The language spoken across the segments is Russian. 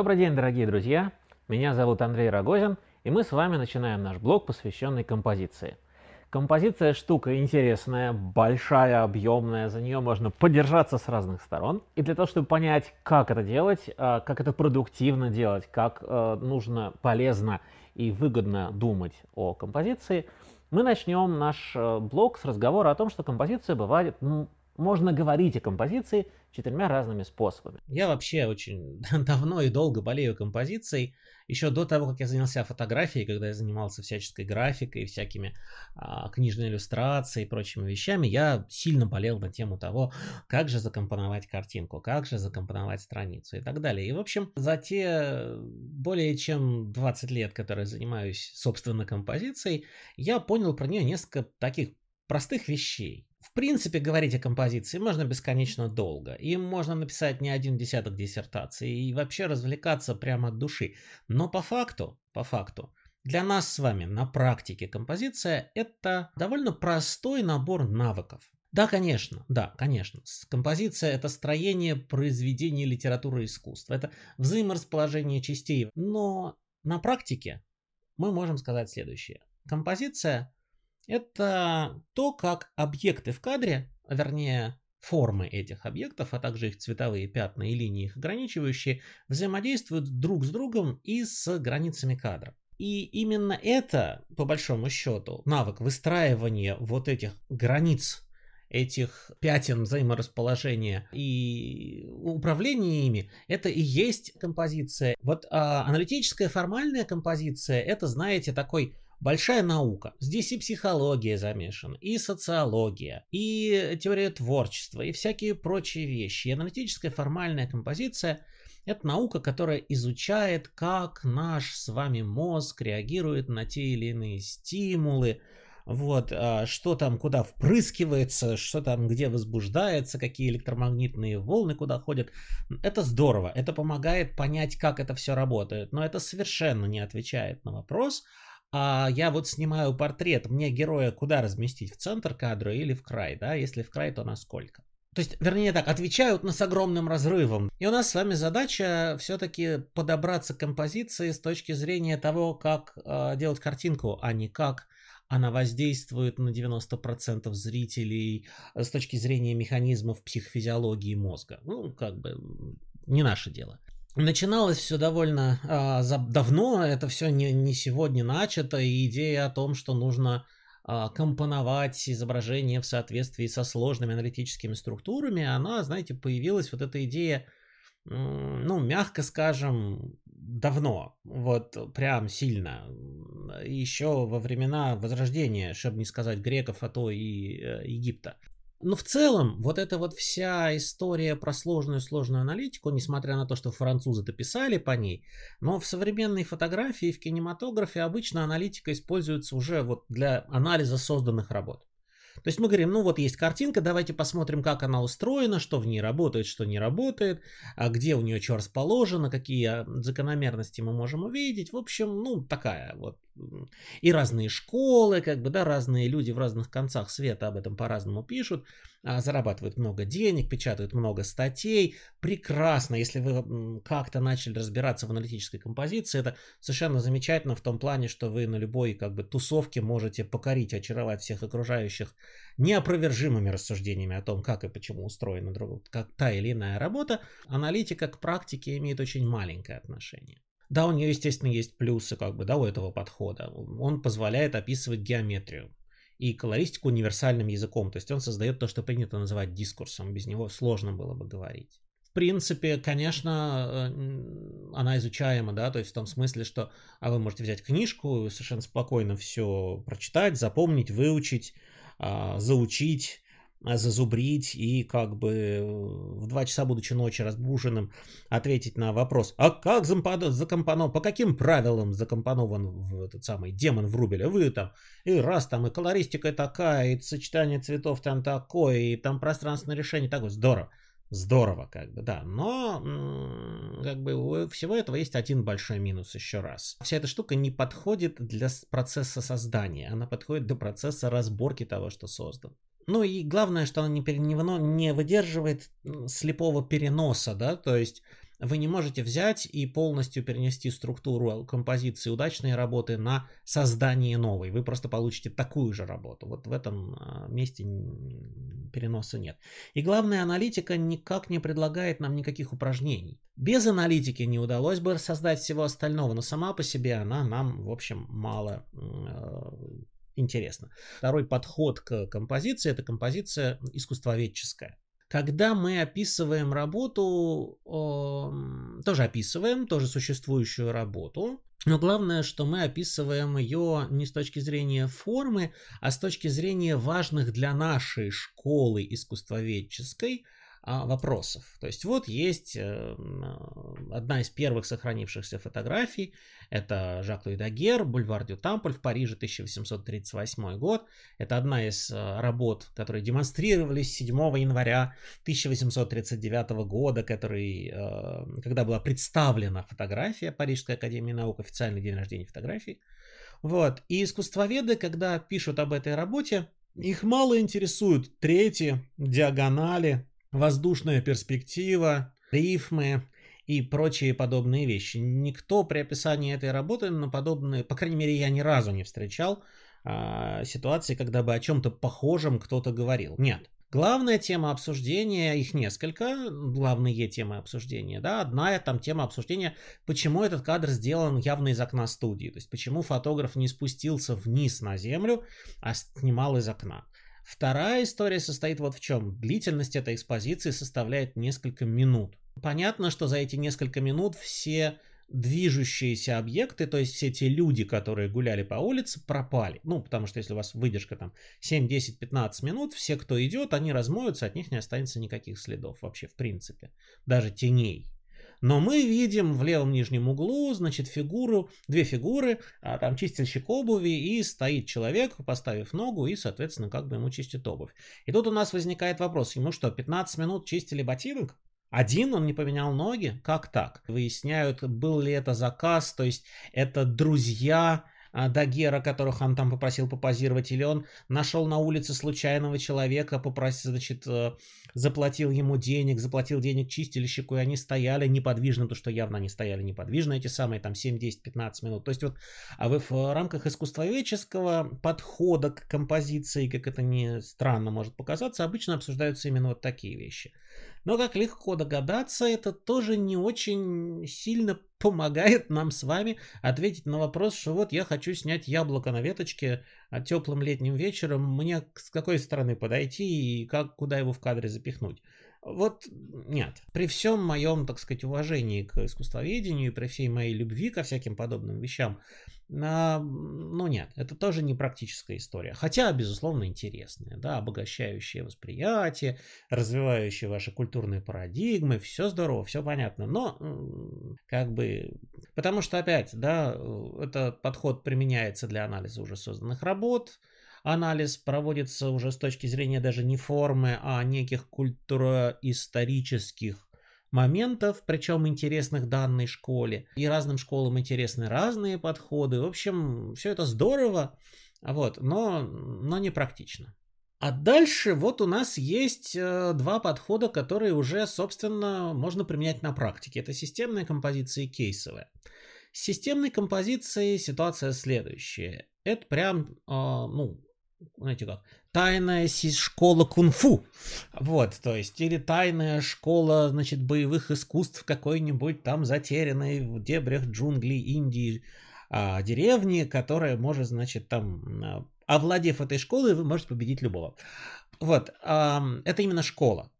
Добрый день, дорогие друзья! Меня зовут Андрей Рогозин, и мы с вами начинаем наш блог, посвященный композиции. Композиция штука интересная, большая, объемная, за нее можно подержаться с разных сторон. И для того, чтобы понять, как это делать, а, как это продуктивно делать, как э, нужно полезно и выгодно думать о композиции, мы начнем наш э, блог с разговора о том, что композиция бывает ну, можно говорить о композиции четырьмя разными способами. Я вообще очень давно и долго болею композицией. Еще до того, как я занялся фотографией, когда я занимался всяческой графикой, всякими а, книжной иллюстрацией и прочими вещами, я сильно болел на тему того, как же закомпоновать картинку, как же закомпоновать страницу и так далее. И, в общем, за те более чем 20 лет, которые занимаюсь, собственно, композицией, я понял про нее несколько таких простых вещей. В принципе, говорить о композиции можно бесконечно долго. Им можно написать не один десяток диссертаций и вообще развлекаться прямо от души. Но по факту, по факту, для нас с вами на практике композиция это довольно простой набор навыков. Да, конечно, да, конечно. Композиция это строение произведения литературы и искусства. Это взаиморасположение частей. Но на практике мы можем сказать следующее. Композиция это то, как объекты в кадре, а вернее формы этих объектов, а также их цветовые пятна и линии их ограничивающие, взаимодействуют друг с другом и с границами кадра. И именно это, по большому счету, навык выстраивания вот этих границ этих пятен взаиморасположения и управления ими, это и есть композиция. Вот а, аналитическая формальная композиция, это, знаете, такой большая наука. Здесь и психология замешана, и социология, и теория творчества, и всякие прочие вещи. И аналитическая формальная композиция – это наука, которая изучает, как наш с вами мозг реагирует на те или иные стимулы, вот, а, что там куда впрыскивается, что там где возбуждается, какие электромагнитные волны куда ходят. Это здорово, это помогает понять, как это все работает, но это совершенно не отвечает на вопрос, а я вот снимаю портрет, мне героя куда разместить, в центр кадра или в край, да, если в край, то насколько? То есть, вернее так, отвечают нас огромным разрывом. И у нас с вами задача все-таки подобраться к композиции с точки зрения того, как э, делать картинку, а не как она воздействует на 90% зрителей с точки зрения механизмов психофизиологии мозга. Ну, как бы не наше дело. Начиналось все довольно а, за, давно, это все не, не сегодня начато, и идея о том, что нужно а, компоновать изображение в соответствии со сложными аналитическими структурами, она, знаете, появилась вот эта идея, ну, мягко скажем, давно, вот прям сильно, еще во времена Возрождения, чтобы не сказать греков, а то и э, Египта. Но в целом, вот эта вот вся история про сложную-сложную аналитику, несмотря на то, что французы-то писали по ней, но в современной фотографии, в кинематографе обычно аналитика используется уже вот для анализа созданных работ. То есть мы говорим, ну вот есть картинка, давайте посмотрим, как она устроена, что в ней работает, что не работает, а где у нее что расположено, какие закономерности мы можем увидеть. В общем, ну такая вот и разные школы, как бы, да, разные люди в разных концах света об этом по-разному пишут, а, зарабатывают много денег, печатают много статей. Прекрасно, если вы как-то начали разбираться в аналитической композиции, это совершенно замечательно в том плане, что вы на любой как бы тусовке можете покорить, очаровать всех окружающих неопровержимыми рассуждениями о том, как и почему устроена как та или иная работа. Аналитика к практике имеет очень маленькое отношение. Да, у нее, естественно, есть плюсы как бы, да, у этого подхода. Он позволяет описывать геометрию и колористику универсальным языком. То есть он создает то, что принято называть дискурсом. Без него сложно было бы говорить. В принципе, конечно, э, она изучаема, да, то есть в том смысле, что а вы можете взять книжку, совершенно спокойно все прочитать, запомнить, выучить, а, заучить, зазубрить и как бы э, в 2 часа, будучи ночи разбуженным, ответить на вопрос, а как закомпонован, по каким правилам закомпонован этот самый демон в рубеле, вы там, и раз там, и колористика такая, и сочетание цветов там такое, и там пространственное решение такое, здорово. Здорово, как бы, да. Но, как бы, у всего этого есть один большой минус еще раз. Вся эта штука не подходит для процесса создания. Она подходит для процесса разборки того, что создано. Ну и главное, что она не, не, не выдерживает слепого переноса, да, то есть вы не можете взять и полностью перенести структуру композиции удачной работы на создание новой. Вы просто получите такую же работу. Вот в этом а, месте переноса нет. И главное, аналитика никак не предлагает нам никаких упражнений. Без аналитики не удалось бы создать всего остального, но сама по себе она нам, в общем, мало интересна. Второй подход к композиции – это композиция искусствоведческая. Когда мы описываем работу, тоже описываем, тоже существующую работу, но главное, что мы описываем ее не с точки зрения формы, а с точки зрения важных для нашей школы искусствоведческой – вопросов. То есть вот есть э, одна из первых сохранившихся фотографий. Это Жак Луи Дагер, бульвар Дю Тамполь в Париже, 1838 год. Это одна из э, работ, которые демонстрировались 7 января 1839 года, который, э, когда была представлена фотография Парижской академии наук, официальный день рождения фотографии. Вот. И искусствоведы, когда пишут об этой работе, их мало интересуют трети, диагонали, воздушная перспектива, рифмы и прочие подобные вещи. Никто при описании этой работы на подобные, по крайней мере, я ни разу не встречал а, ситуации, когда бы о чем-то похожем кто-то говорил. Нет. Главная тема обсуждения, их несколько, главные темы обсуждения, да, одна там тема обсуждения, почему этот кадр сделан явно из окна студии, то есть почему фотограф не спустился вниз на землю, а снимал из окна. Вторая история состоит вот в чем. Длительность этой экспозиции составляет несколько минут. Понятно, что за эти несколько минут все движущиеся объекты, то есть все те люди, которые гуляли по улице, пропали. Ну, потому что если у вас выдержка там 7, 10, 15 минут, все, кто идет, они размоются, от них не останется никаких следов вообще в принципе. Даже теней. Но мы видим в левом нижнем углу, значит, фигуру, две фигуры, а там чистильщик обуви и стоит человек, поставив ногу и, соответственно, как бы ему чистит обувь. И тут у нас возникает вопрос, ему что, 15 минут чистили ботинок? Один он не поменял ноги? Как так? Выясняют, был ли это заказ, то есть это друзья Дагера, которых он там попросил попозировать, или он нашел на улице случайного человека, попросил, значит, э, заплатил ему денег, заплатил денег чистильщику, и они стояли неподвижно, то что явно они стояли неподвижно, эти самые там 7, 10, 15 минут. То есть вот а вы в рамках искусствоведческого подхода к композиции, как это не странно может показаться, обычно обсуждаются именно вот такие вещи. Но, как легко догадаться, это тоже не очень сильно помогает нам с вами ответить на вопрос, что вот я хочу снять яблоко на веточке а теплым летним вечером, мне с какой стороны подойти и как, куда его в кадре запихнуть. Вот нет. При всем моем, так сказать, уважении к искусствоведению и при всей моей любви ко всяким подобным вещам, а, ну нет, это тоже не практическая история. Хотя, безусловно, интересная, да, обогащающая восприятие, развивающая ваши культурные парадигмы, все здорово, все понятно. Но, как бы, потому что опять, да, этот подход применяется для анализа уже созданных работ, анализ проводится уже с точки зрения даже не формы, а неких культуроисторических моментов, причем интересных данной школе. И разным школам интересны разные подходы. В общем, все это здорово, вот, но, но не практично. А дальше вот у нас есть э, два подхода, которые уже, собственно, можно применять на практике. Это системная композиция и кейсовая. С системной композицией ситуация следующая. Это прям, э, ну, знаете как, тайная школа кунг-фу. Вот, то есть, или тайная школа, значит, боевых искусств какой-нибудь там затерянной в дебрях джунглей Индии а, деревни, которая может, значит, там, а, овладев этой школой, вы можете победить любого. Вот, это именно школа.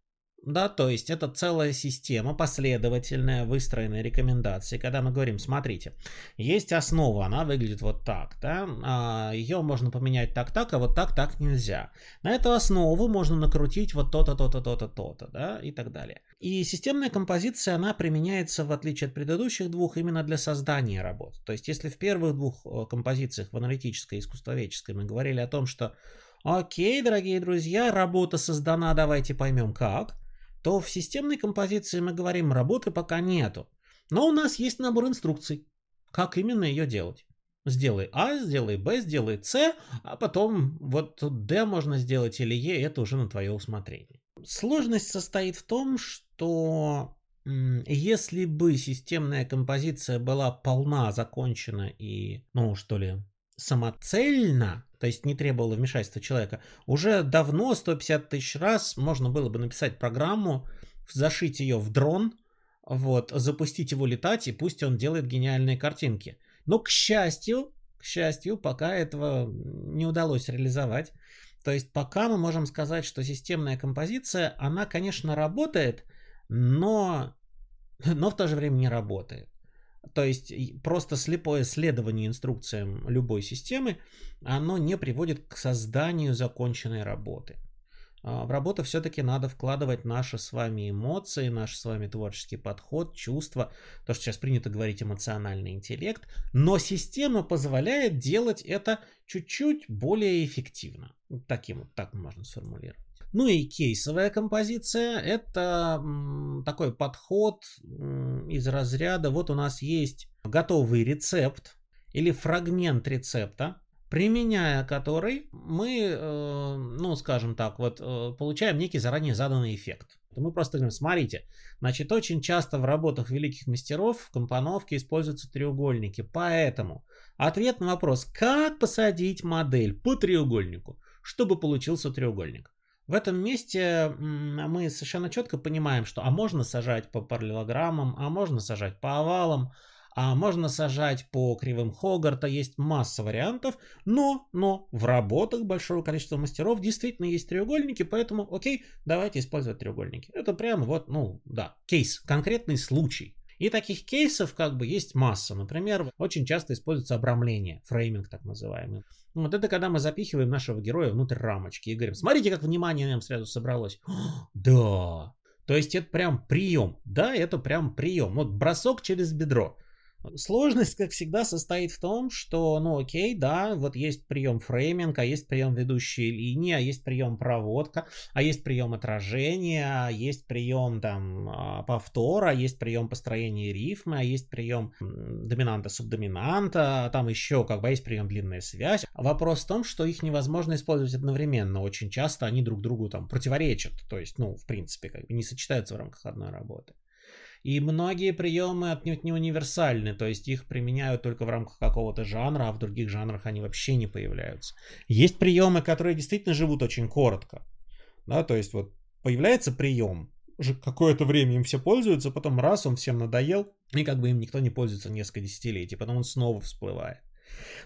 Да, то есть это целая система, последовательная, выстроенная рекомендации. Когда мы говорим, смотрите, есть основа, она выглядит вот так, да, а ее можно поменять так-так, а вот так-так нельзя. На эту основу можно накрутить вот то-то, то-то, то-то, то-то, да, и так далее. И системная композиция, она применяется, в отличие от предыдущих двух, именно для создания работ. То есть если в первых двух э, композициях, в аналитической и искусствоведческой, мы говорили о том, что Окей, дорогие друзья, работа создана, давайте поймем как то в системной композиции мы говорим, работы пока нету. Но у нас есть набор инструкций, как именно ее делать. Сделай А, сделай Б, сделай С, а потом вот Д можно сделать или Е, это уже на твое усмотрение. Сложность состоит в том, что если бы системная композиция была полна, закончена и, ну, что ли, самоцельна, то есть не требовала вмешательства человека, уже давно 150 тысяч раз можно было бы написать программу, зашить ее в дрон, вот, запустить его летать, и пусть он делает гениальные картинки. Но, к счастью, к счастью, пока этого не удалось реализовать. То есть пока мы можем сказать, что системная композиция, она, конечно, работает, но, но в то же время не работает. То есть просто слепое следование инструкциям любой системы, оно не приводит к созданию законченной работы. А, в работу все-таки надо вкладывать наши с вами эмоции, наш с вами творческий подход, чувства, то, что сейчас принято говорить эмоциональный интеллект, но система позволяет делать это чуть-чуть более эффективно. Таким вот, так можно сформулировать. Ну и кейсовая композиция – это такой подход из разряда, вот у нас есть готовый рецепт или фрагмент рецепта, применяя который мы, э, ну, скажем так, вот э, получаем некий заранее заданный эффект. Мы просто говорим, смотрите, значит, очень часто в работах великих мастеров в компоновке используются треугольники, поэтому ответ на вопрос, как посадить модель по треугольнику, чтобы получился треугольник. В этом месте мы совершенно четко понимаем, что а можно сажать по параллелограммам, а можно сажать по овалам, а можно сажать по кривым Хогарта, есть масса вариантов, но, но в работах большого количества мастеров действительно есть треугольники, поэтому окей, давайте использовать треугольники. Это прям вот, ну да, кейс, конкретный случай. И таких кейсов как бы есть масса. Например, очень часто используется обрамление, фрейминг так называемый. Вот это когда мы запихиваем нашего героя внутрь рамочки и говорим, смотрите, как внимание нам сразу собралось. Да, то есть это прям прием. Да, это прям прием. Вот бросок через бедро. Сложность, как всегда, состоит в том, что, ну окей, да, вот есть прием фрейминг, а есть прием ведущей линии, а есть прием проводка, а есть прием отражения, а есть прием там а, повтора, а есть прием построения рифмы, а есть прием доминанта субдоминанта, а там еще как бы есть прием длинная связь. Вопрос в том, что их невозможно использовать одновременно. Очень часто они друг другу там противоречат, то есть, ну, в принципе, как бы не сочетаются в рамках одной работы. И многие приемы отнюдь не универсальны, то есть их применяют только в рамках какого-то жанра, а в других жанрах они вообще не появляются. Есть приемы, которые действительно живут очень коротко. Да, то есть вот появляется прием, какое-то время им все пользуются, потом раз он всем надоел, и как бы им никто не пользуется несколько десятилетий, потом он снова всплывает.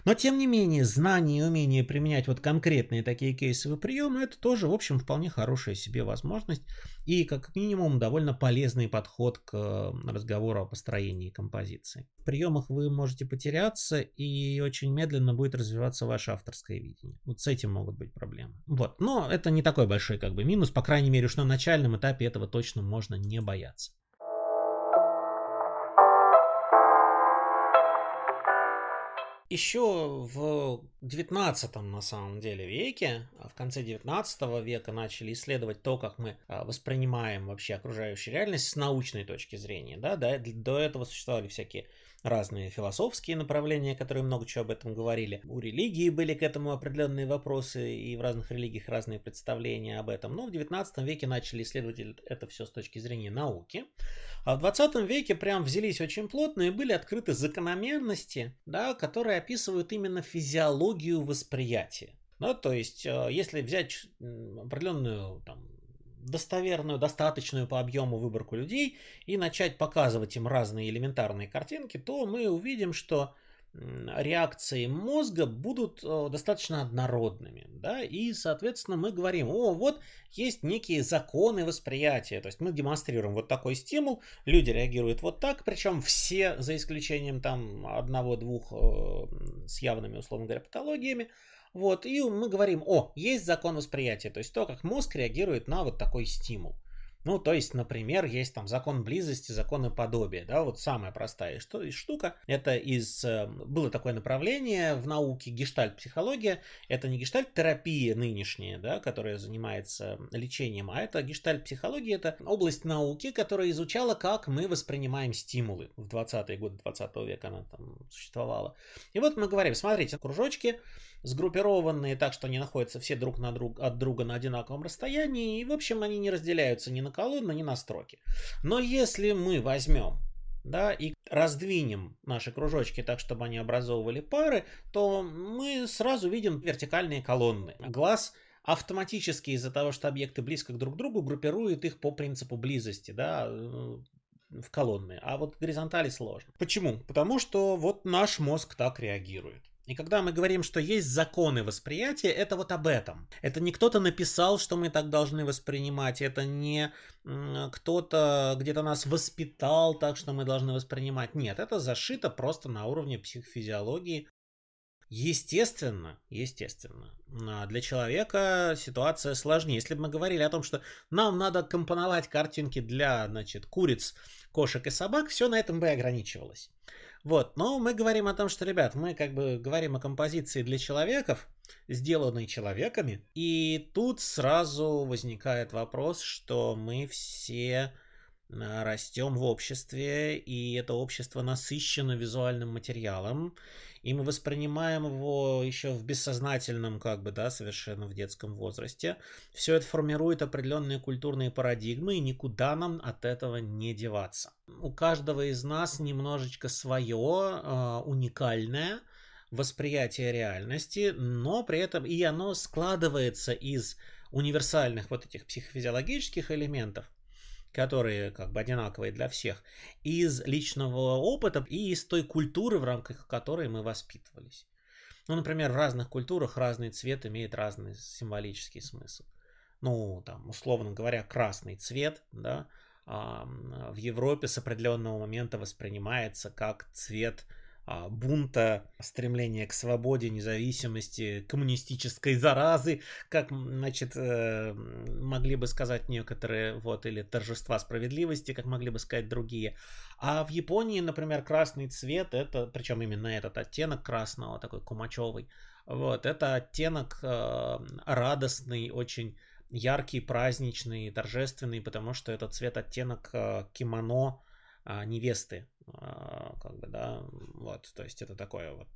Но тем не менее, знание и умение применять вот конкретные такие кейсовые приемы, это тоже, в общем, вполне хорошая себе возможность и, как минимум, довольно полезный подход к разговору о построении композиции. В приемах вы можете потеряться и очень медленно будет развиваться ваше авторское видение. Вот с этим могут быть проблемы. Вот. Но это не такой большой как бы минус, по крайней мере, уж на начальном этапе этого точно можно не бояться. Еще в 19 на самом деле веке, а в конце 19 века начали исследовать то, как мы а, воспринимаем вообще окружающую реальность с научной точки зрения. Да? До, до этого существовали всякие разные философские направления, которые много чего об этом говорили. У религии были к этому определенные вопросы, и в разных религиях разные представления об этом. Но в 19 веке начали исследовать это все с точки зрения науки. А в 20 веке прям взялись очень плотно и были открыты закономерности, да, которые описывают именно физиологию восприятия. Да, то есть, э, если взять определенную там, достоверную, достаточную по объему выборку людей и начать показывать им разные элементарные картинки, то мы увидим, что реакции мозга будут э, достаточно однородными, да, и, соответственно, мы говорим, о, вот есть некие законы восприятия, то есть мы демонстрируем вот такой стимул, люди реагируют вот так, причем все, за исключением там одного-двух э, с явными, условно говоря, патологиями, вот, и мы говорим, о, есть закон восприятия, то есть то, как мозг реагирует на вот такой стимул. Ну, то есть, например, есть там закон близости, законы подобия, да, вот самая простая штука. Это из... Э, было такое направление в науке гештальт-психология. Это не гештальт-терапия нынешняя, да, которая занимается лечением, а это гештальт-психология, это область науки, которая изучала, как мы воспринимаем стимулы. В 20-е годы 20 века она там существовала. И вот мы говорим, смотрите, кружочки, сгруппированные так, что они находятся все друг на друг, от друга на одинаковом расстоянии, и, в общем, они не разделяются ни на колонны, ни на строки. Но если мы возьмем да, и раздвинем наши кружочки так, чтобы они образовывали пары, то мы сразу видим вертикальные колонны. Глаз автоматически из-за того, что объекты близко друг к другу, группирует их по принципу близости, да, э, в колонны. А вот горизонтали сложно. Почему? Потому что вот наш мозг так реагирует. И когда мы говорим, что есть законы восприятия, это вот об этом. Это не кто-то написал, что мы так должны воспринимать, это не кто-то где-то нас воспитал так, что мы должны воспринимать. Нет, это зашито просто на уровне психофизиологии. Естественно, естественно, для человека ситуация сложнее. Если бы мы говорили о том, что нам надо компоновать картинки для, значит, куриц, кошек и собак, все на этом бы ограничивалось. Вот, но мы говорим о том, что, ребят, мы как бы говорим о композиции для человеков, сделанной человеками, и тут сразу возникает вопрос, что мы все растем в обществе, и это общество насыщено визуальным материалом, и мы воспринимаем его еще в бессознательном, как бы, да, совершенно в детском возрасте. Все это формирует определенные культурные парадигмы, и никуда нам от этого не деваться. У каждого из нас немножечко свое, э, уникальное восприятие реальности, но при этом и оно складывается из универсальных вот этих психофизиологических элементов, которые как бы одинаковые для всех, из личного опыта и из той культуры, в рамках которой мы воспитывались. Ну, например, в разных культурах разный цвет имеет разный символический смысл. Ну, там, условно говоря, красный цвет, да, в Европе с определенного момента воспринимается как цвет бунта, стремления к свободе, независимости, коммунистической заразы, как, значит, э, могли бы сказать некоторые, вот, или торжества справедливости, как могли бы сказать другие. А в Японии, например, красный цвет, это, причем именно этот оттенок красного, такой кумачевый, вот, это оттенок э, радостный, очень яркий, праздничный, торжественный, потому что это цвет оттенок э, кимоно невесты, а, как бы, да, вот, то есть это такое вот.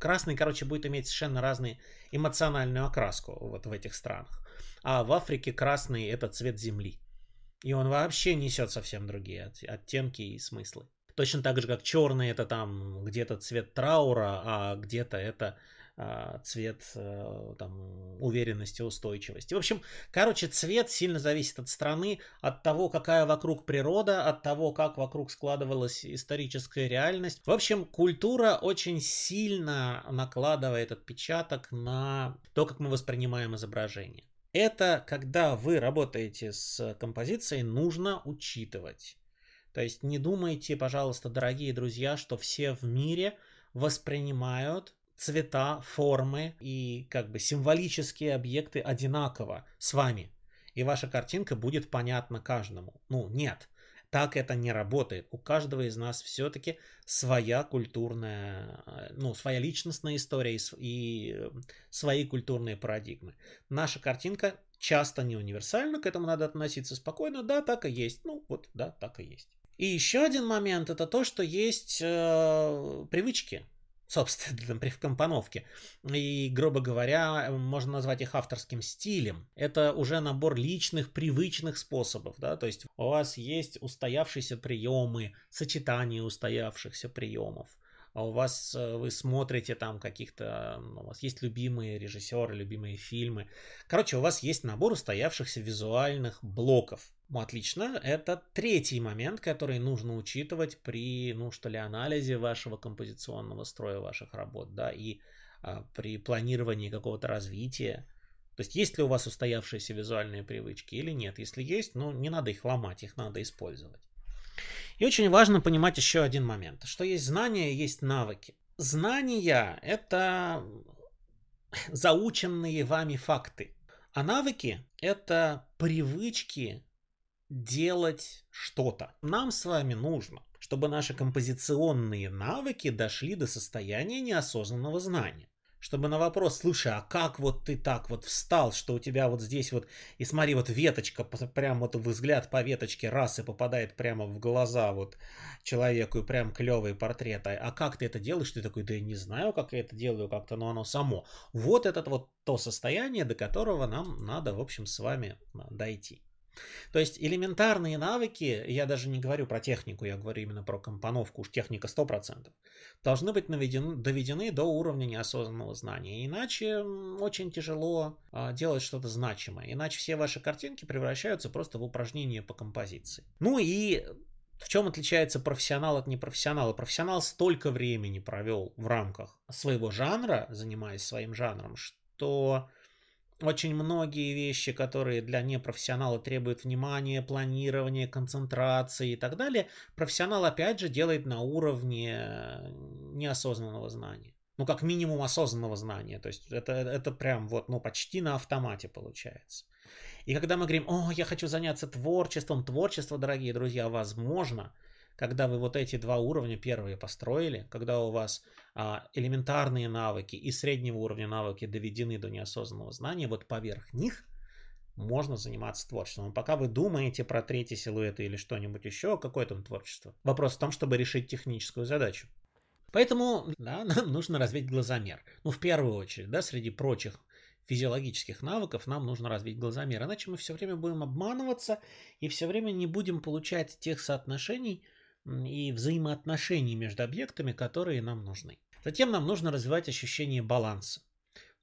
Красный, короче, будет иметь совершенно разную эмоциональную окраску вот в этих странах. А в Африке красный это цвет земли. И он вообще несет совсем другие оттенки и смыслы. Точно так же, как черный это там где-то цвет траура, а где-то это а, цвет э, там, уверенности, устойчивости. В общем, короче, цвет сильно зависит от страны, от того, какая вокруг природа, от того, как вокруг складывалась историческая реальность. В общем, культура очень сильно накладывает отпечаток на то, как мы воспринимаем изображение. Это, когда вы работаете с композицией, нужно учитывать. То есть не думайте, пожалуйста, дорогие друзья, что все в мире воспринимают цвета, формы и как бы символические объекты одинаково с вами. И ваша картинка будет понятна каждому. Ну, нет. Так это не работает. У каждого из нас все-таки своя культурная, ну, своя личностная история и, и э, свои культурные парадигмы. Наша картинка часто не универсальна, к этому надо относиться спокойно. Да, так и есть. Ну, вот, да, так и есть. И еще один момент это то, что есть э, привычки собственно, при компоновке. И, грубо говоря, можно назвать их авторским стилем. Это уже набор личных, привычных способов, да, то есть у вас есть устоявшиеся приемы, сочетание устоявшихся приемов, а у вас э, вы смотрите там каких-то, у вас есть любимые режиссеры, любимые фильмы. Короче, у вас есть набор устоявшихся визуальных блоков. Ну, отлично. Это третий момент, который нужно учитывать при, ну, что ли, анализе вашего композиционного строя ваших работ, да, и а, при планировании какого-то развития. То есть, есть ли у вас устоявшиеся визуальные привычки или нет. Если есть, ну, не надо их ломать, их надо использовать. И очень важно понимать еще один момент, что есть знания, есть навыки. Знания – это заученные вами факты, а навыки – это привычки делать что-то. Нам с вами нужно, чтобы наши композиционные навыки дошли до состояния неосознанного знания. чтобы на вопрос, слушай, а как вот ты так вот встал, что у тебя вот здесь вот, и смотри, вот веточка, прям вот взгляд по веточке раз и попадает прямо в глаза вот человеку, и прям клевый портрет, а, а как ты это делаешь? Ты такой, да я не знаю, как я это делаю, как-то, но оно само. Вот это вот то состояние, до которого нам надо, в общем, с вами дойти. То есть элементарные навыки, я даже не говорю про технику, я говорю именно про компоновку, уж техника 100%, должны быть наведены, доведены до уровня неосознанного знания. Иначе очень тяжело а, делать что-то значимое. Иначе все ваши картинки превращаются просто в упражнения по композиции. Ну и в чем отличается профессионал от непрофессионала? Профессионал столько времени провел в рамках своего жанра, занимаясь своим жанром, что очень многие вещи, которые для непрофессионала требуют внимания, планирования, концентрации и так далее, профессионал опять же делает на уровне неосознанного знания. Ну, как минимум осознанного знания. То есть это, это прям вот, ну, почти на автомате получается. И когда мы говорим, о, я хочу заняться творчеством, творчество, дорогие друзья, возможно – когда вы вот эти два уровня первые построили, когда у вас а, элементарные навыки и среднего уровня навыки доведены до неосознанного знания, вот поверх них можно заниматься творчеством. пока вы думаете про третий силуэт или что-нибудь еще, какое там творчество? Вопрос в том, чтобы решить техническую задачу. Поэтому, да, нам нужно развить глазомер. Ну, в первую очередь, да, среди прочих физиологических навыков нам нужно развить глазомер. Иначе мы все время будем обманываться и все время не будем получать тех соотношений, и взаимоотношений между объектами, которые нам нужны. Затем нам нужно развивать ощущение баланса.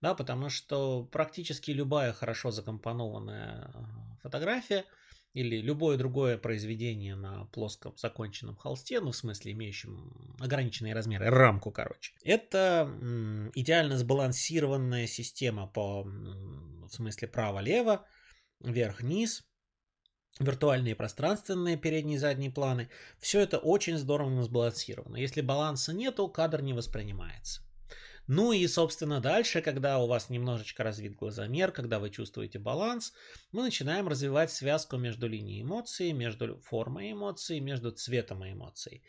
Да, потому что практически любая хорошо закомпонованная э, фотография или любое другое произведение на плоском законченном холсте, ну в смысле имеющем ограниченные размеры, рамку, короче, это идеально сбалансированная система по, в смысле право-лево, вверх-вниз, виртуальные пространственные передние и задние планы. Все это очень здорово сбалансировано. Если баланса нету, кадр не воспринимается. Ну и, собственно, дальше, когда у вас немножечко развит глазомер, когда вы чувствуете баланс, мы начинаем развивать связку между линией эмоций, между формой эмоций, между цветом эмоций.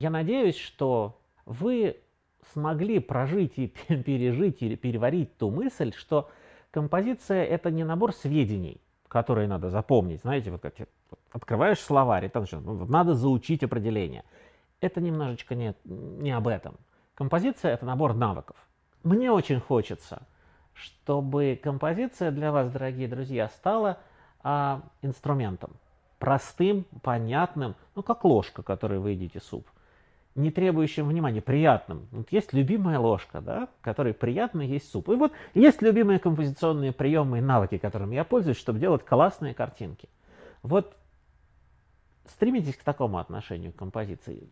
Я надеюсь, что вы смогли прожить и пережить или переварить ту мысль, что композиция это не набор сведений, которые надо запомнить. Знаете, вот как открываешь словарь, и там ну, надо заучить определение. Это немножечко не, не об этом. Композиция это набор навыков. Мне очень хочется, чтобы композиция для вас, дорогие друзья, стала а, инструментом. Простым, понятным, ну как ложка, которой вы едите суп не требующим внимания, приятным. Вот есть любимая ложка, да, которой приятно есть суп. И вот есть любимые композиционные приемы и навыки, которыми я пользуюсь, чтобы делать классные картинки. Вот стремитесь к такому отношению к композиции.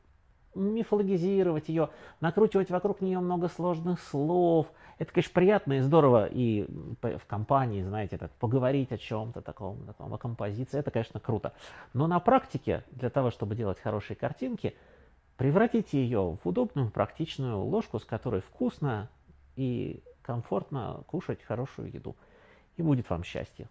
Мифологизировать ее, накручивать вокруг нее много сложных слов. Это, конечно, приятно и здорово и в компании, знаете, так, поговорить о чем-то таком, таком, о композиции. Это, конечно, круто. Но на практике, для того, чтобы делать хорошие картинки – Превратите ее в удобную, практичную ложку, с которой вкусно и комфортно кушать хорошую еду. И будет вам счастье.